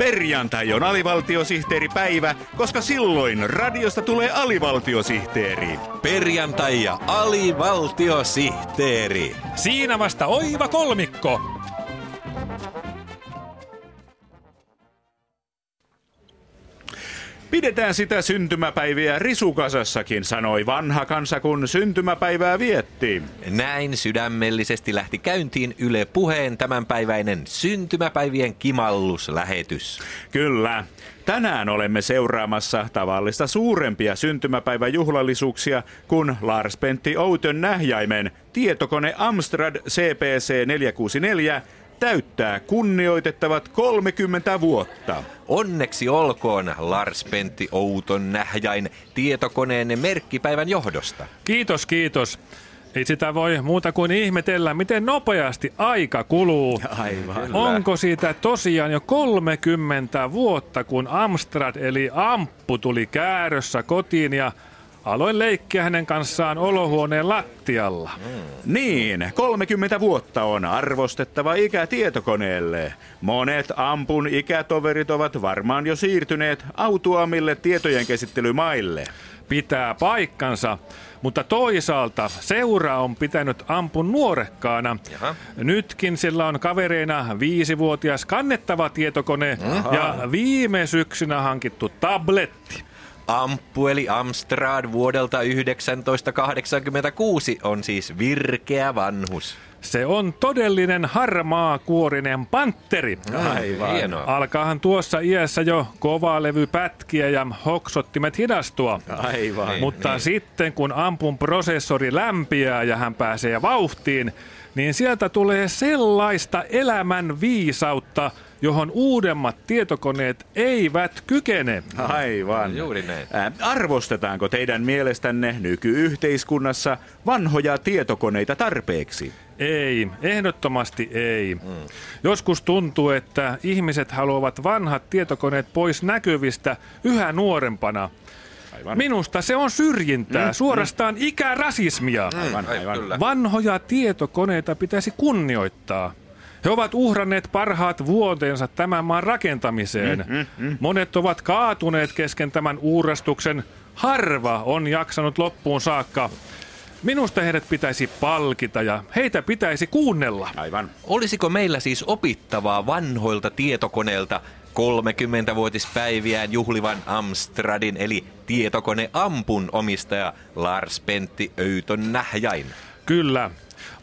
Perjantai on alivaltiosihteeripäivä, koska silloin radiosta tulee alivaltiosihteeri. Perjantai ja alivaltiosihteeri. Siinä vasta oiva kolmikko. Pidetään sitä syntymäpäiviä risukasassakin, sanoi vanha kansa, kun syntymäpäivää vietti. Näin sydämellisesti lähti käyntiin Yle Puheen tämänpäiväinen syntymäpäivien kimalluslähetys. Kyllä. Tänään olemme seuraamassa tavallista suurempia syntymäpäiväjuhlallisuuksia, kun Lars Pentti Outön nähjaimen tietokone Amstrad CPC 464 täyttää kunnioitettavat 30 vuotta. Onneksi olkoon Lars Pentti Outon nähjäin tietokoneenne merkkipäivän johdosta. Kiitos, kiitos. Ei sitä voi muuta kuin ihmetellä, miten nopeasti aika kuluu. Aivan. Onko siitä tosiaan jo 30 vuotta, kun Amstrad eli Amppu tuli käärössä kotiin ja aloin leikkiä hänen kanssaan olohuoneen lattialla. Niin, 30 vuotta on arvostettava ikä tietokoneelle. Monet ampun ikätoverit ovat varmaan jo siirtyneet autuamille tietojen käsittelymaille. Pitää paikkansa, mutta toisaalta seura on pitänyt ampun nuorekkaana. Jaha. Nytkin sillä on kavereina viisivuotias kannettava tietokone ja viime syksynä hankittu tabletti. Amppu eli Amstrad vuodelta 1986 on siis virkeä vanhus. Se on todellinen harmaa kuorinen pantteri. Aivan. Hienoa. Alkaahan tuossa iässä jo kova levy pätkiä ja hoksottimet hidastua. Aivan. Niin, Mutta sitten kun ampun prosessori lämpiää ja hän pääsee vauhtiin, niin sieltä tulee sellaista elämän viisautta, johon uudemmat tietokoneet eivät kykene. Aivan. Juuri näin. Ä, arvostetaanko teidän mielestänne nykyyhteiskunnassa vanhoja tietokoneita tarpeeksi? Ei, ehdottomasti ei. Mm. Joskus tuntuu, että ihmiset haluavat vanhat tietokoneet pois näkyvistä yhä nuorempana. Aivan. Minusta se on syrjintää, mm, suorastaan mm. ikärasismia. Aivan, Ai, aivan. kyllä. Vanhoja tietokoneita pitäisi kunnioittaa. He ovat uhranneet parhaat vuotensa tämän maan rakentamiseen. Mm, mm, mm. Monet ovat kaatuneet kesken tämän uurastuksen. Harva on jaksanut loppuun saakka. Minusta heidät pitäisi palkita ja heitä pitäisi kuunnella. Aivan. Olisiko meillä siis opittavaa vanhoilta tietokoneilta 30-vuotispäiviään juhlivan Amstradin eli tietokone Ampun omistaja Lars Pentti Öytön nähjäin? Kyllä.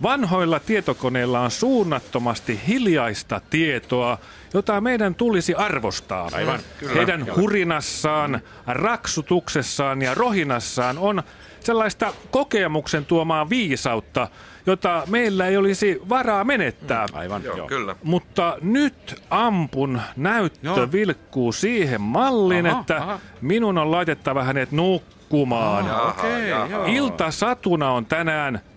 Vanhoilla tietokoneilla on suunnattomasti hiljaista tietoa, jota meidän tulisi arvostaa. Aivan, kyllä. Heidän Joo. hurinassaan, raksutuksessaan ja rohinassaan on sellaista kokemuksen tuomaa viisautta, jota meillä ei olisi varaa menettää. Aivan. Joo, Kyllä. Mutta nyt ampun näyttö Joo. vilkkuu siihen malliin, Aha, että aha. minun on laitettava hänet nukkumaan. Okei, joo. Ilta satuna on tänään